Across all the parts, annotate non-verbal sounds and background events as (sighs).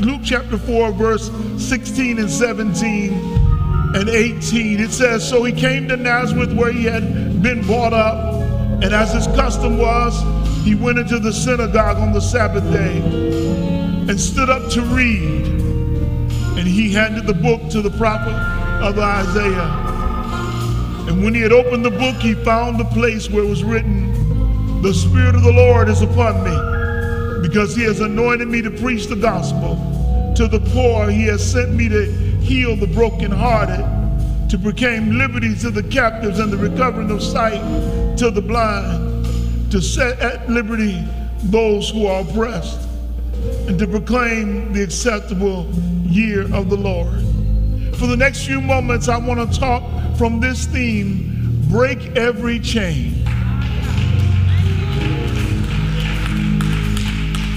Luke chapter 4, verse 16 and 17 and 18. It says, So he came to Nazareth where he had been brought up, and as his custom was, he went into the synagogue on the Sabbath day and stood up to read. And he handed the book to the prophet of Isaiah. And when he had opened the book, he found the place where it was written, The Spirit of the Lord is upon me, because he has anointed me to preach the gospel. To the poor, he has sent me to heal the brokenhearted, to proclaim liberty to the captives and the recovering of sight to the blind, to set at liberty those who are oppressed, and to proclaim the acceptable year of the Lord. For the next few moments, I want to talk from this theme break every chain.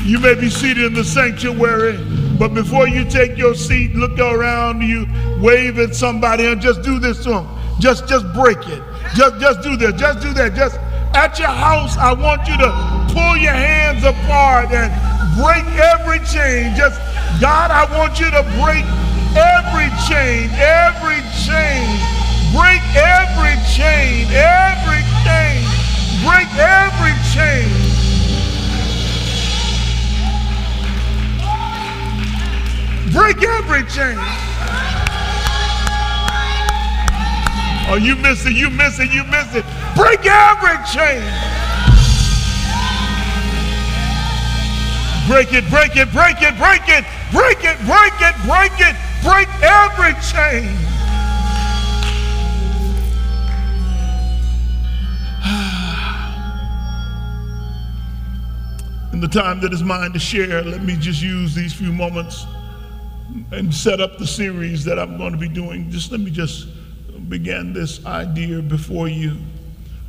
You may be seated in the sanctuary, but before you take your seat, look around you, wave at somebody, and just do this to them. Just, just break it. Just, just do this. Just do that. Just at your house, I want you to pull your hands apart and break every chain. Just, God, I want you to break every chain, every chain Break every chain, every chain. Break every chain. Break every chain. Oh, you miss it, you miss it, you miss it. Break every chain. Break it, break it, break it, break it, break it, break it, break it, break every chain. (sighs) in the time that is mine to share, let me just use these few moments and set up the series that I'm going to be doing. Just let me just begin this idea before you.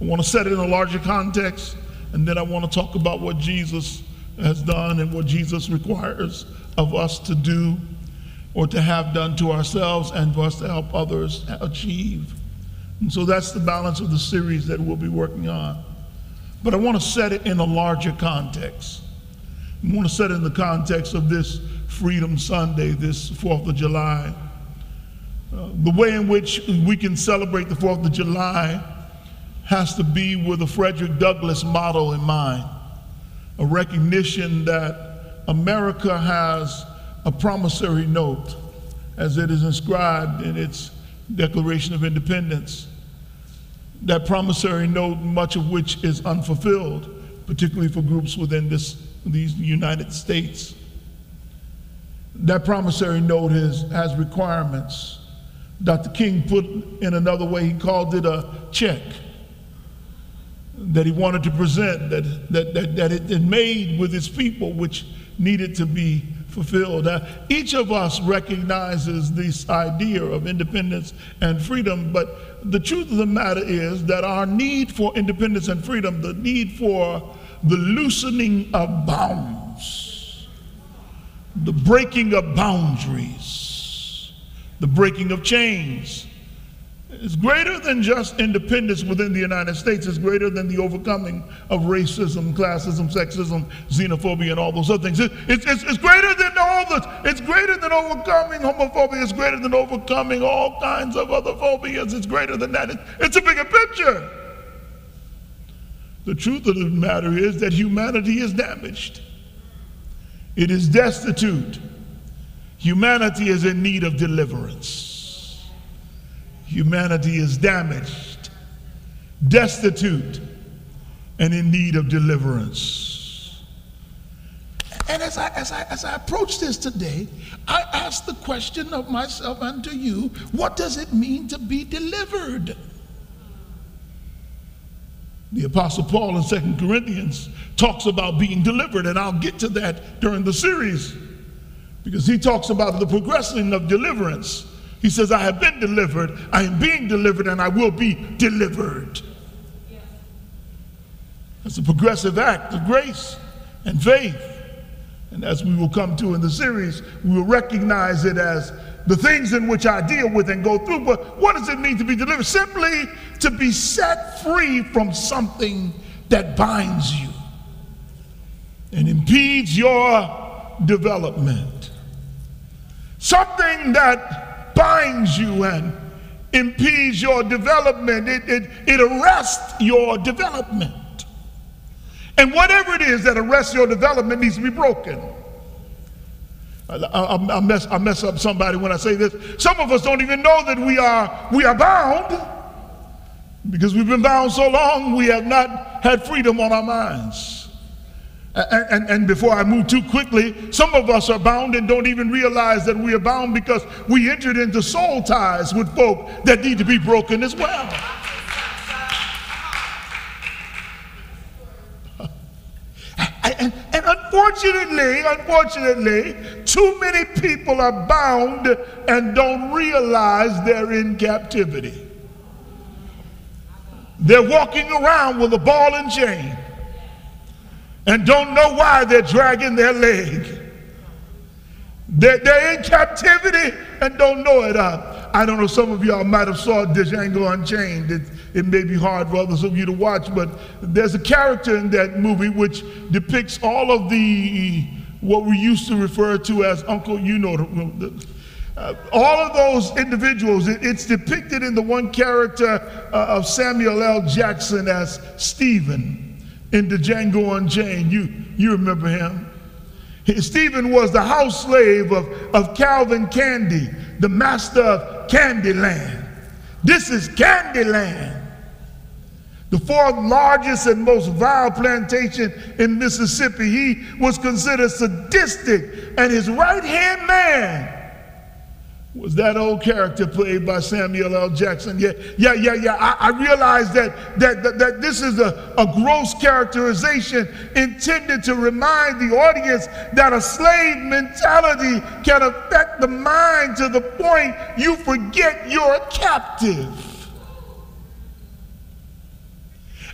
I want to set it in a larger context, and then I want to talk about what Jesus has done and what Jesus requires of us to do or to have done to ourselves and for us to help others achieve. And so that's the balance of the series that we'll be working on. But I want to set it in a larger context. I want to set it in the context of this Freedom Sunday, this 4th of July. Uh, the way in which we can celebrate the 4th of July has to be with a Frederick Douglass model in mind a recognition that America has a promissory note as it is inscribed in its Declaration of Independence that promissory note, much of which is unfulfilled, particularly for groups within this, these United States. That promissory note has, has requirements. Dr. King put in another way, he called it a check that he wanted to present, that, that, that, that it, made with his people, which needed to be fulfilled. Uh, each of us recognizes this idea of independence and freedom, but the truth of the matter is that our need for independence and freedom, the need for the loosening of bounds, the breaking of boundaries, the breaking of chains, is greater than just independence within the United States. It's greater than the overcoming of racism, classism, sexism, xenophobia, and all those other things. it's, it's, it's greater than all this. It's greater than overcoming homophobia. It's greater than overcoming all kinds of other phobias. It's greater than that. it's a bigger picture. The truth of the matter is that humanity is damaged. It is destitute. Humanity is in need of deliverance. Humanity is damaged, destitute, and in need of deliverance. And as I, as I, as I approach this today, I ask the question of myself and to you what does it mean to be delivered? The Apostle Paul in Second Corinthians talks about being delivered, and I'll get to that during the series because he talks about the progression of deliverance. He says, I have been delivered, I am being delivered, and I will be delivered. That's a progressive act of grace and faith. And as we will come to in the series, we will recognize it as the things in which I deal with and go through. But what does it mean to be delivered? Simply to be set free from something that binds you and impedes your development. something that binds you and impedes your development. It, it, it arrests your development. And whatever it is that arrests your development needs to be broken. I, I, I, mess, I mess up somebody when I say this. Some of us don't even know that we are, we are bound because we've been bound so long we have not had freedom on our minds. And, and, and, before I move too quickly, some of us are bound and don't even realize that we are bound because we entered into soul ties with folk that need to be broken as well. (laughs) And, and, unfortunately, unfortunately, too many people are bound and don't realize they're in captivity. They're walking around with a ball and chain and don't know why they're dragging their leg. They're, they're in captivity and don't know it. Uh, I don't know, some of y'all might have saw Django Unchained. It, it may be hard for others of you to watch, but there's a character in that movie which depicts all of the, what we used to refer to as Uncle, you know, the, uh, all of those individuals, it, it's depicted in the one character uh, of Samuel L. Jackson as Stephen in the Django Unchained. You, you remember him. Stephen was the house slave of, of Calvin Candie, the master of Candyland. This is Candyland. The fourth largest and most vile plantation in Mississippi. He was considered sadistic, and his right hand man was that old character played by Samuel L. Jackson. Yeah, yeah, yeah, yeah. I, I realize that, that, that, that, this is a, a gross characterization intended to remind the audience that a slave mentality can affect the mind to the point you forget you're a captive.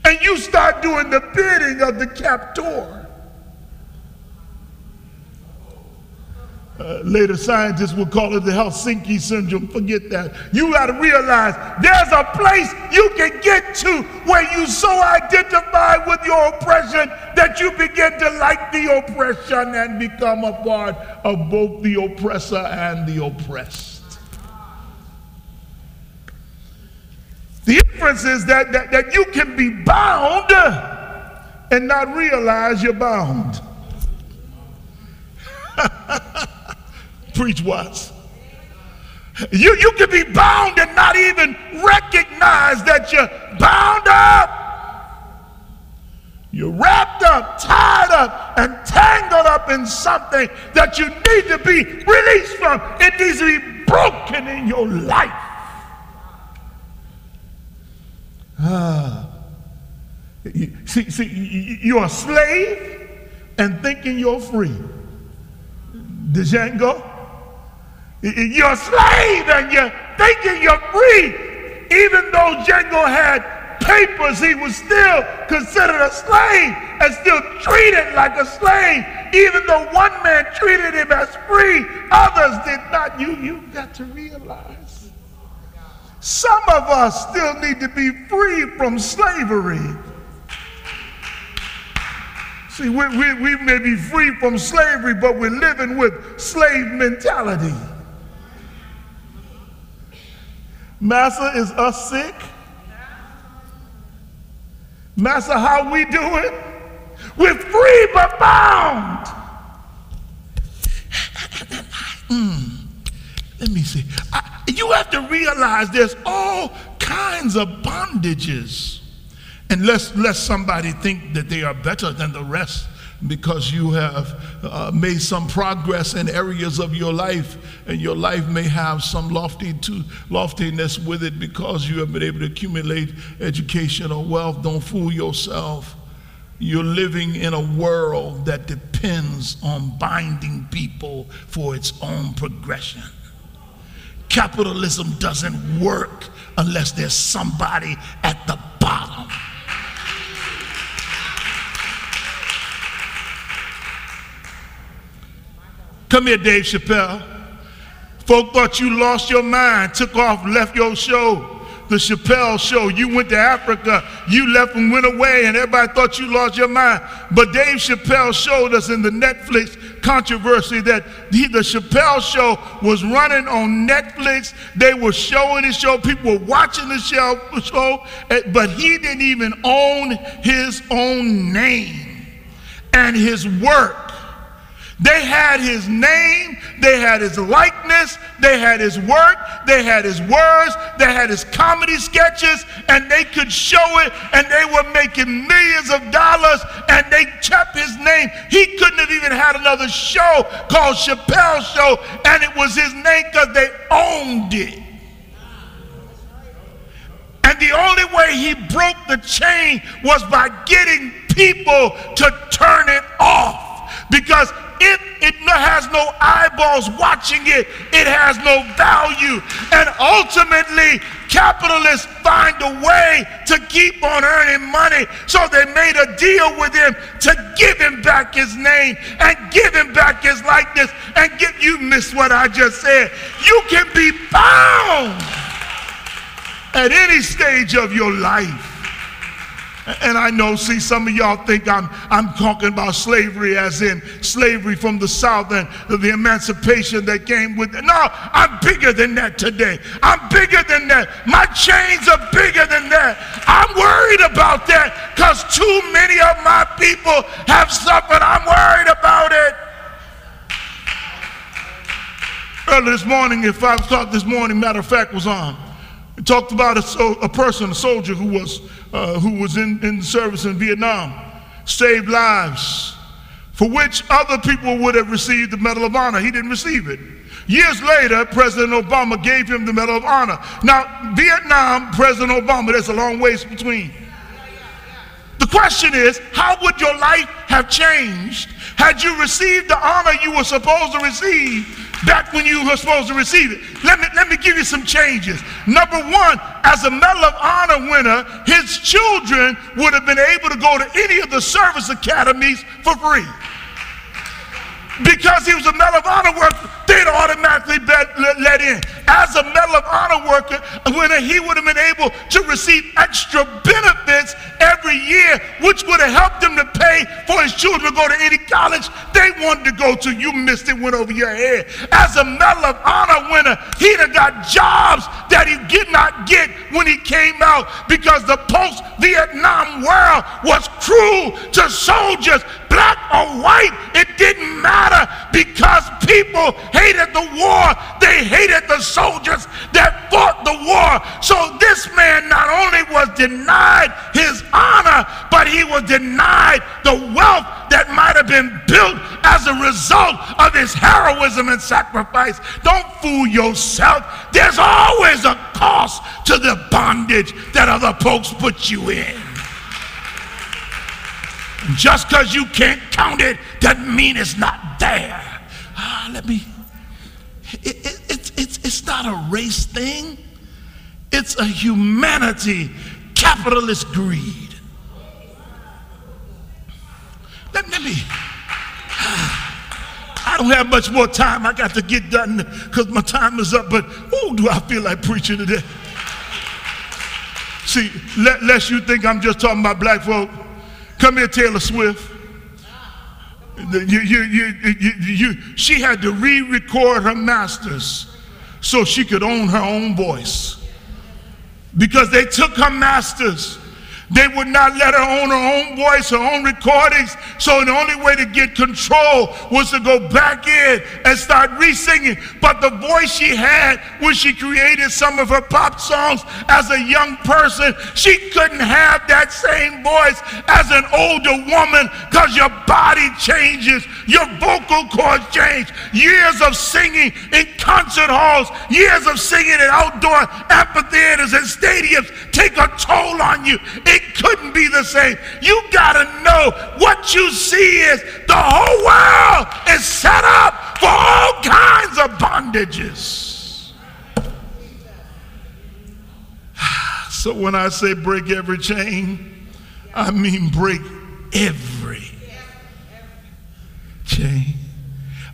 And you start doing the bidding of the captor. Uh, later scientists will call it the Helsinki syndrome. Forget that. You got to realize there's a place you can get to where you so identify with your oppression that you begin to like the oppression and become a part of both the oppressor and the oppressed. The inference is that, that, that you can be bound and not realize you're bound. (laughs) Preach? You, you can be bound and not even recognize that you're bound up. You're wrapped up, tied up, and tangled up in something that you need to be released from. It needs to be broken in your life. Ah. see, see, you're a slave and thinking you're free. Django, you're a slave and you're thinking you're free. Even though Django had papers, he was still considered a slave and still treated like a slave. Even though one man treated him as free, others did not. You, you've got to realize. Some of us still need to be free from slavery. See, we, we, we may be free from slavery, but we're living with slave mentality. Master, is us sick? Master, how we doing? We're free but bound. mm. Let me see. I, you have to realize there's all kinds of bondages. And lest, lest somebody think that they are better than the rest, because you have uh, made some progress in areas of your life, and your life may have some lofty to, loftiness with it because you have been able to accumulate education or wealth. Don't fool yourself. You're living in a world that depends on binding people for its own progression. Capitalism doesn't work unless there's somebody at the Come here, Dave Chappelle. Folk thought you lost your mind, took off, left your show, the Chappelle show. You went to Africa, you left and went away, and everybody thought you lost your mind. But Dave Chappelle showed us in the Netflix controversy that he, the Chappelle show was running on Netflix. They were showing the show, people were watching the show, show eh, but he didn't even own his own name and his work. They had his name, they had his likeness, they had his work, they had his words, they had his comedy sketches, and they could show it, and they were making millions of dollars, and they kept his name. He couldn't have even had another show called Chappelle Show, and it was his name because they owned it. And the only way he broke the chain was by getting people to turn it off. Because if it has no eyeballs watching it, it has no value. And ultimately, capitalists find a way to keep on earning money. So they made a deal with him to give him back his name and give him back his likeness and get you miss what I just said. You can be bound at any stage of your life. And I know, see, some of y'all think I'm, I'm talking about slavery as in slavery from the South and the emancipation that came with it. No, I'm bigger than that today. I'm bigger than that. My chains are bigger than that. I'm worried about that because too many of my people have suffered. I'm worried about it. Early this morning, at 5 o'clock this morning, matter of fact, was on. It talked about a, a person, a soldier who was uh, who was in, in service in Vietnam, saved lives for which other people would have received the Medal of Honor. He didn't receive it. Years later, President Obama gave him the Medal of Honor. Now, Vietnam, President Obama, there's a long ways between. The question is, how would your life have changed had you received the honor you were supposed to receive back when you were supposed to receive it. Let me, let me give you some changes. Number one, as a Medal of Honor winner, his children would have been able to go to any of the service academies for free because he was a Medal of Honor worker, they'd automatically let in. As a Medal of Honor worker, when he would have been able to receive extra benefits every year, which would have helped him to pay for his children to go to any college they wanted to go to. You missed it, went over your head. As a Medal of Honor winner, he'd have got jobs that he did not get when he came out because the post Vietnam world was cruel to soldiers black or white, it didn't matter because people hated the war. They hated the soldiers that fought the war. So this man not only was denied his honor, but he was denied the wealth that might have been built as a result of his heroism and sacrifice. Don't fool yourself. There's always a cost to the bondage that other folks put you in. Just because you can't count it doesn't mean it's not there. Ah, let me. It, it, it's, not a race thing, it's a humanity, capitalist greed. Let, me. (sighs) I don't have much more time. I got to get done because my time is up. But oh, do I feel like preaching today? See, let, lest you think I'm just talking about black folk, Come here, Taylor Swift. You, You, you, you, you, she had to re record her masters so she could own her own voice. Because they took her masters they would not let her own her own voice, her own recordings. So the only way to get control was to go back in and start re-singing. But the voice she had when she created some of her pop songs as a young person, she couldn't have that same voice as an older woman because your body changes, your vocal cords change. Years of singing in concert halls, years of singing in outdoor amphitheaters and stadiums take a toll on you. It it couldn't be the same. You got to know what you see is the whole world is set up for all kinds of bondages. (sighs) So when I say break every chain, I mean break every chain.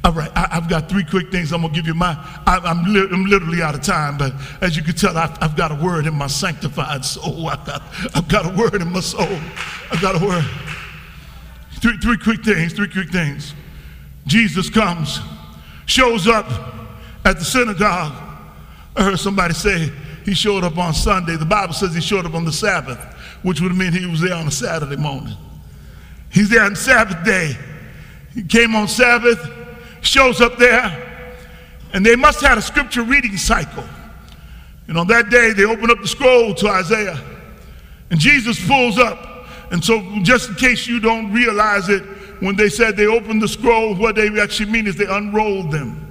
All right, I, have got three quick things. I'm gonna give you my. I, am li- I'm literally out of time, but as you can tell, I've, I've, got a word in my sanctified soul. I've got, I've got a word in my soul. I've got a word. Three, three quick things. Three quick things. Jesus comes, shows up at the synagogue. I heard somebody say he showed up on Sunday. The Bible says he showed up on the Sabbath, which would mean he was there on a Saturday morning. He's there on Sabbath day. He came on Sabbath shows up there, and they must have had a scripture reading cycle. And on that day, they open up the scroll to Isaiah, and Jesus pulls up. And so, just in case you don't realize it, when they said they opened the scroll, what they actually mean is they unrolled them.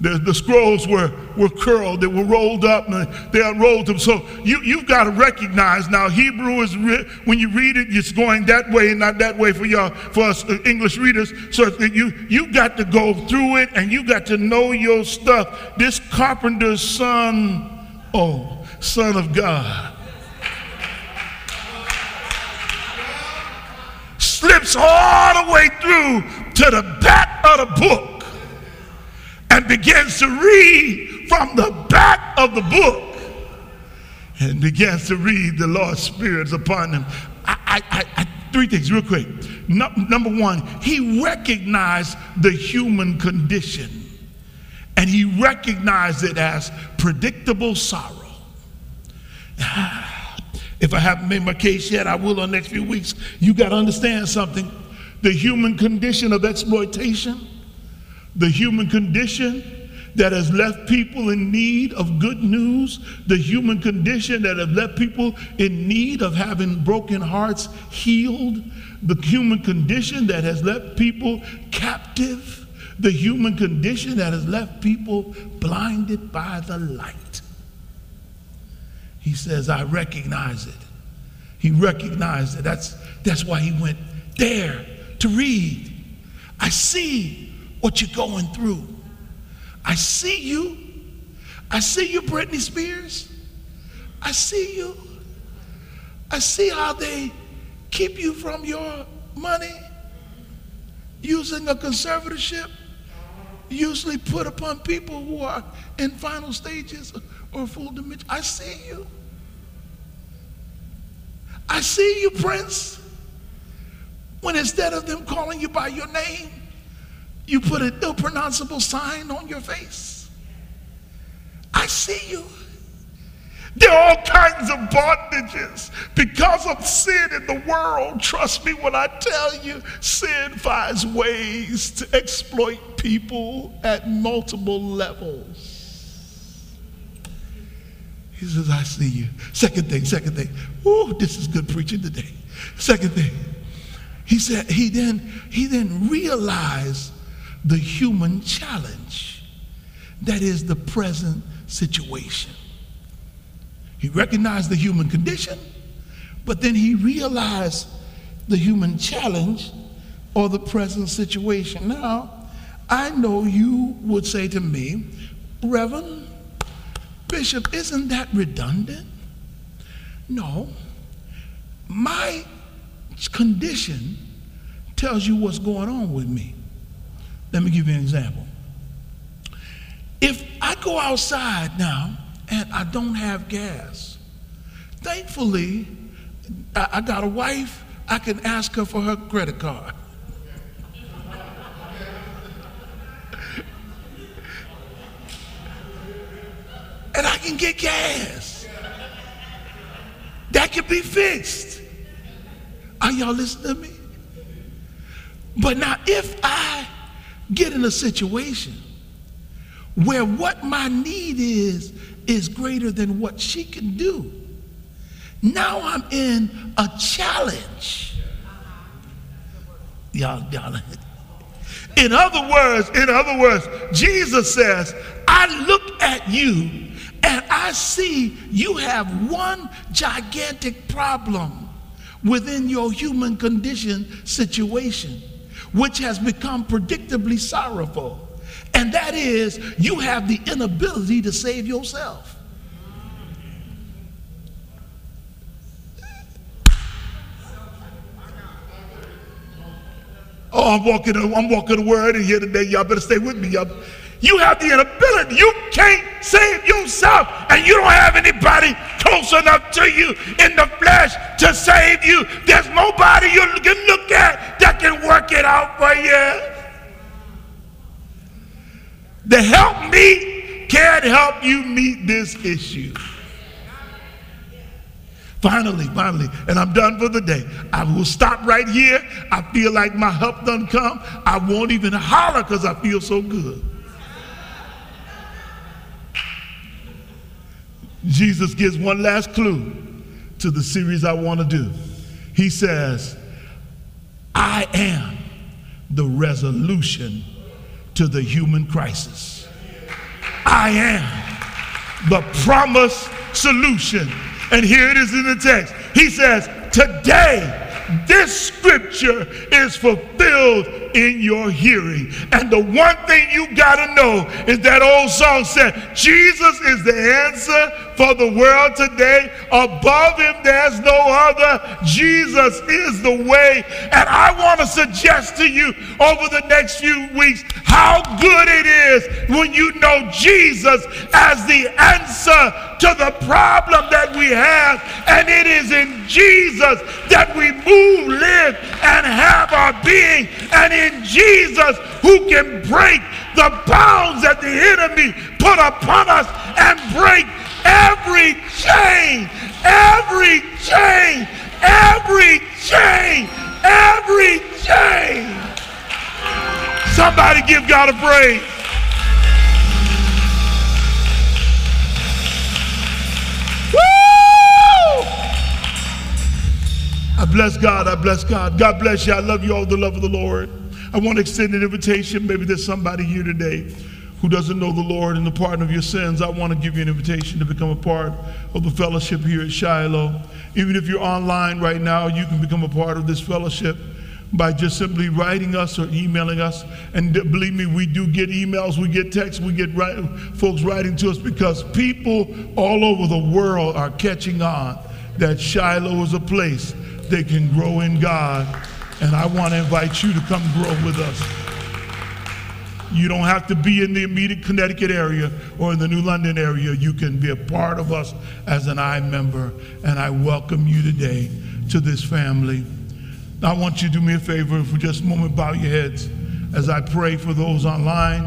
The, the scrolls were, were curled, they were rolled up, and they unrolled them. So you, you've got to recognize now Hebrew is, re- when you read it, it's going that way and not that way for y'all, for us uh, English readers. So you, you got to go through it and you got to know your stuff. This carpenter's son, oh, son of God. Slips all the way through to the back of the book and begins to read from the back of the book and begins to read the Lord's Spirit upon him. I, I, I, three things, real quick. No, number one, he recognized the human condition and he recognized it as predictable sorrow. (sighs) If I haven't made my case yet, I will in the next few weeks. You got to understand something. The human condition of exploitation the human condition that has left people in need of good news, the human condition that has left people in need of having broken hearts healed, the human condition that has left people captive, the human condition that has left people blinded by the light. He says, I recognize it. He recognized it. That's, that's why he went there to read. I see what you're going through. I see you. I see you, Britney Spears. I see you. I see how they keep you from your money using a conservatorship usually put upon people who are in final stages or full dementia. I see you. I see you, Prince, when instead of them calling you by your name, you put an ill pronounceable sign on your face. I see you. There are all kinds of bondages because of sin in the world. Trust me when I tell you, sin finds ways to exploit people at multiple levels. He says, I see you. Second thing, second thing. Ooh, this is good preaching today. Second thing. He said, he then, he then realized the human challenge that is the present situation. He recognized the human condition, but then he realized the human challenge or the present situation. Now, I know you would say to me, Reverend, Bishop, isn't that redundant? No. My condition tells you what's going on with me. Let me give you an example. If I go outside now and I don't have gas, thankfully, I, got a wife, I can ask her for her credit card. (laughs) and I can get gas. That can be fixed. Are y'all listening to me? But now, if I get in a situation where what my need is is greater than what she can do. Now I'm in a challenge. Y'all, y'all. In other words, in other words, Jesus says, I look at you and I see you have one gigantic problem within your human condition situation which has become predictably sorrowful. And that is, you have the inability to save yourself. oh, I'm walking, I'm walking the word in here today. Y'all better stay with me. Y'all. You have the inability. You can't save yourself, and you don't have anybody close enough to you in the flesh to save you. There's nobody you can look at that can work it out for you. The help me can't help you meet this issue. Finally, finally, and I'm done for the day. I will stop right here. I feel like my help done come. I won't even holler because I feel so good. Jesus gives one last clue to the series I want to do. He says, I am the resolution to the human crisis. I am the promised solution and here it is in the text. He says, Today, this scripture is fulfilled in your hearing. And the one thing you got to know is that old song said, Jesus is the answer for the world today. Above him, there's no other. Jesus is the way. And I want to suggest to you over the next few weeks how good it is when you know Jesus as the answer to the problem that we have. And it is in Jesus that we move, live, and have our being. And in Jesus who can break the bounds that the enemy put upon us and break every chain, every chain, every chain, every chain. Somebody give God a praise. I bless God. I bless God. God bless you. I love you all the love of the Lord. I want to extend an invitation. Maybe there's somebody here today who doesn't know the Lord and the pardon of your sins. I want to give you an invitation to become a part of the fellowship here at Shiloh. Even if you're online right now, you can become a part of this fellowship by just simply writing us or emailing us. And believe me, we do get emails, we get texts, we get write, folks writing to us because people all over the world are catching on that Shiloh is a place they can grow in God. And I want to invite you to come grow with us. You don't have to be in the immediate Connecticut area or in the New London area. You can be a part of us as an I member. And I welcome you today to this family. I want you to do me a favor for just a moment, bow your heads as I pray for those online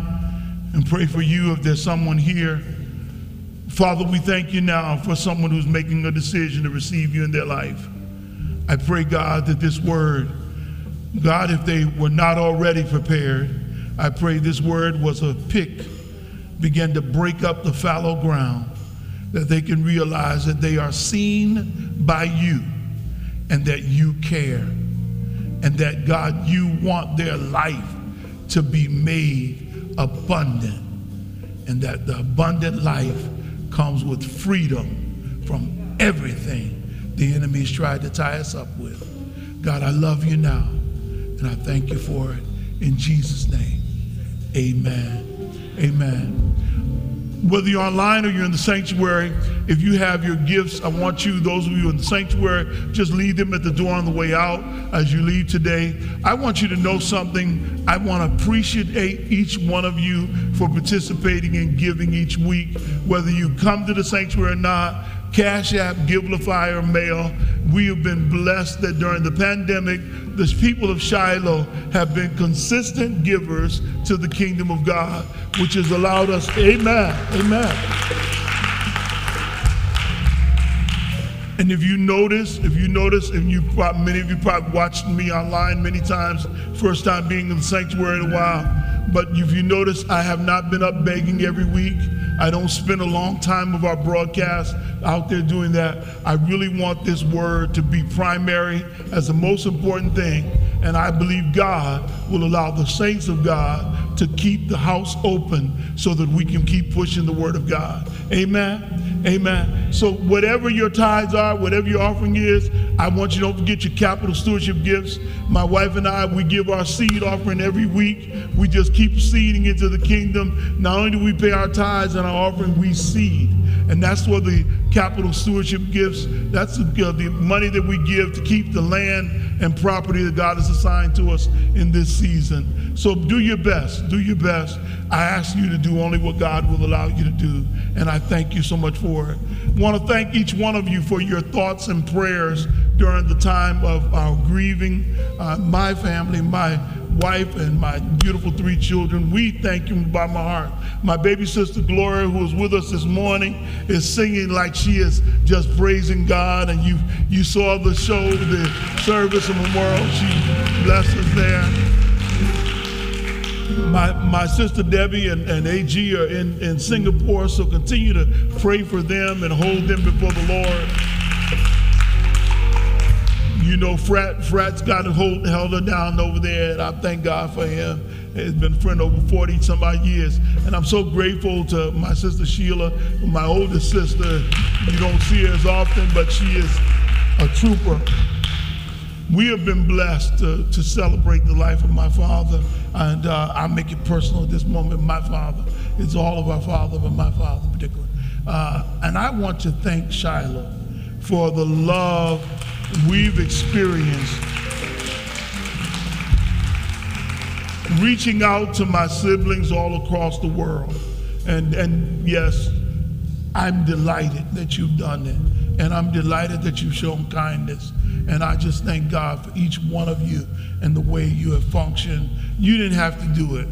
and pray for you if there's someone here. Father, we thank you now for someone who's making a decision to receive you in their life. I pray, God, that this word, God, if they were not already prepared, I pray this word was a pick, begin to break up the fallow ground, that they can realize that they are seen by you and that you care, and that, God, you want their life to be made abundant, and that the abundant life comes with freedom from everything the enemy's tried to tie us up with. God, I love you now, and I thank you for it. In Jesus' name, amen. Amen. Whether you're online or you're in the sanctuary, if you have your gifts, I want you, those of you in the sanctuary, just leave them at the door on the way out as you leave today. I want you to know something. I want to appreciate each one of you for participating and giving each week, whether you come to the sanctuary or not. Cash App, Givelify, or Mail. We have been blessed that during the pandemic, the people of Shiloh have been consistent givers to the kingdom of God, which has allowed us, amen, amen. And if you notice, if you notice, and you many of you probably watched me online many times, first time being in the sanctuary in a while, but if you notice, I have not been up begging every week. I don't spend a long time of our broadcast out there doing that. I really want this word to be primary as the most important thing. And I believe God will allow the saints of God to keep the house open so that we can keep pushing the word of God. Amen. Amen. So whatever your tithes are, whatever your offering is, I want you to don't forget your capital stewardship gifts. My wife and I, we give our seed offering every week. We just keep seeding into the kingdom. Not only do we pay our tithes and our offering, we seed. And that's what the capital stewardship gifts, that's the, uh, the money that we give to keep the land and property that God has assigned to us in this season. So do your best. Do your best. I ask you to do only what God will allow you to do, and I thank you so much for it. I want to thank each one of you for your thoughts and prayers during the time of our grieving. Uh, my family, my wife and my beautiful three children. We thank you by my heart. My baby sister Gloria, who is with us this morning, is singing like she is just praising God. And you you saw the show, the service of memorial. She blessed us there. My, my sister Debbie and, and AG are in, in Singapore, so continue to pray for them and hold them before the Lord. You know, Frat, Frat's got hold, held her down over there, and I thank God for him. He's been a friend over 40 some odd years. And I'm so grateful to my sister Sheila, my oldest sister. You don't see her as often, but she is a trooper. We have been blessed to, to celebrate the life of my father, and uh, I make it personal at this moment. My father, it's all of our father, but my father in particular. Uh, and I want to thank Shiloh for the love we've experienced reaching out to my siblings all across the world. And, and yes, I'm delighted that you've done it. And I'm delighted that you've shown kindness. And I just thank God for each one of you and the way you have functioned. You didn't have to do it,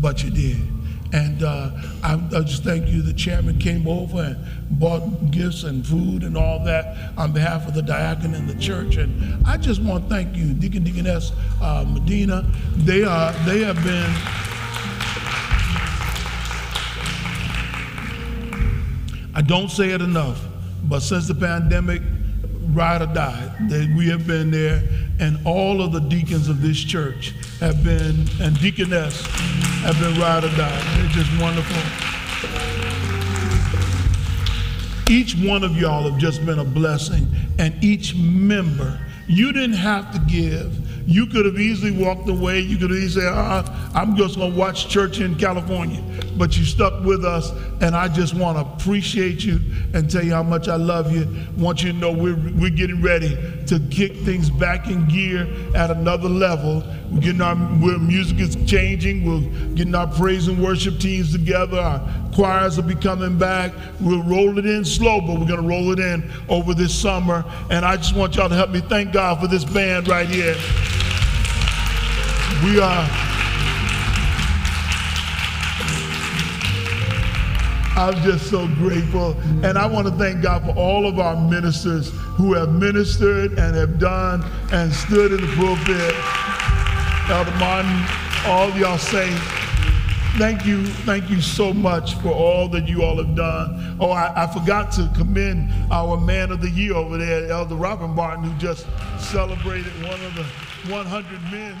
but you did. And uh, I, I, just thank you. The chairman came over and bought gifts and food and all that on behalf of the diacon and the church. And I just want to thank you, Deacon Deaconess uh, Medina. They are they have been. I don't say it enough, but since the pandemic, ride or die, that we have been there, and all of the deacons of this church have been, and deaconess have been ride or die. They're just wonderful. Each one of y'all have just been a blessing, and each member, you didn't have to give. You could have easily walked away. You could have easily said, uh, I'm just going to watch church in California. But you stuck with us, and I just want to appreciate you and tell you how much I love you. want you to know we're, we're getting ready to kick things back in gear at another level. We're getting our where music is changing. We're getting our praise and worship teams together. Our choirs will be coming back. We'll roll it in slow, but we're going to roll it in over this summer. And I just want y'all to help me thank God for this band right here. We are. I'm just so grateful. And I want to thank God for all of our ministers who have ministered and have done and stood in the pulpit. Elder Martin, all y'all saints. Thank you, thank you so much for all that you all have done. Oh, I, I, forgot to commend our man of the year over there, Elder Robert Martin, who just celebrated one of the 100 men.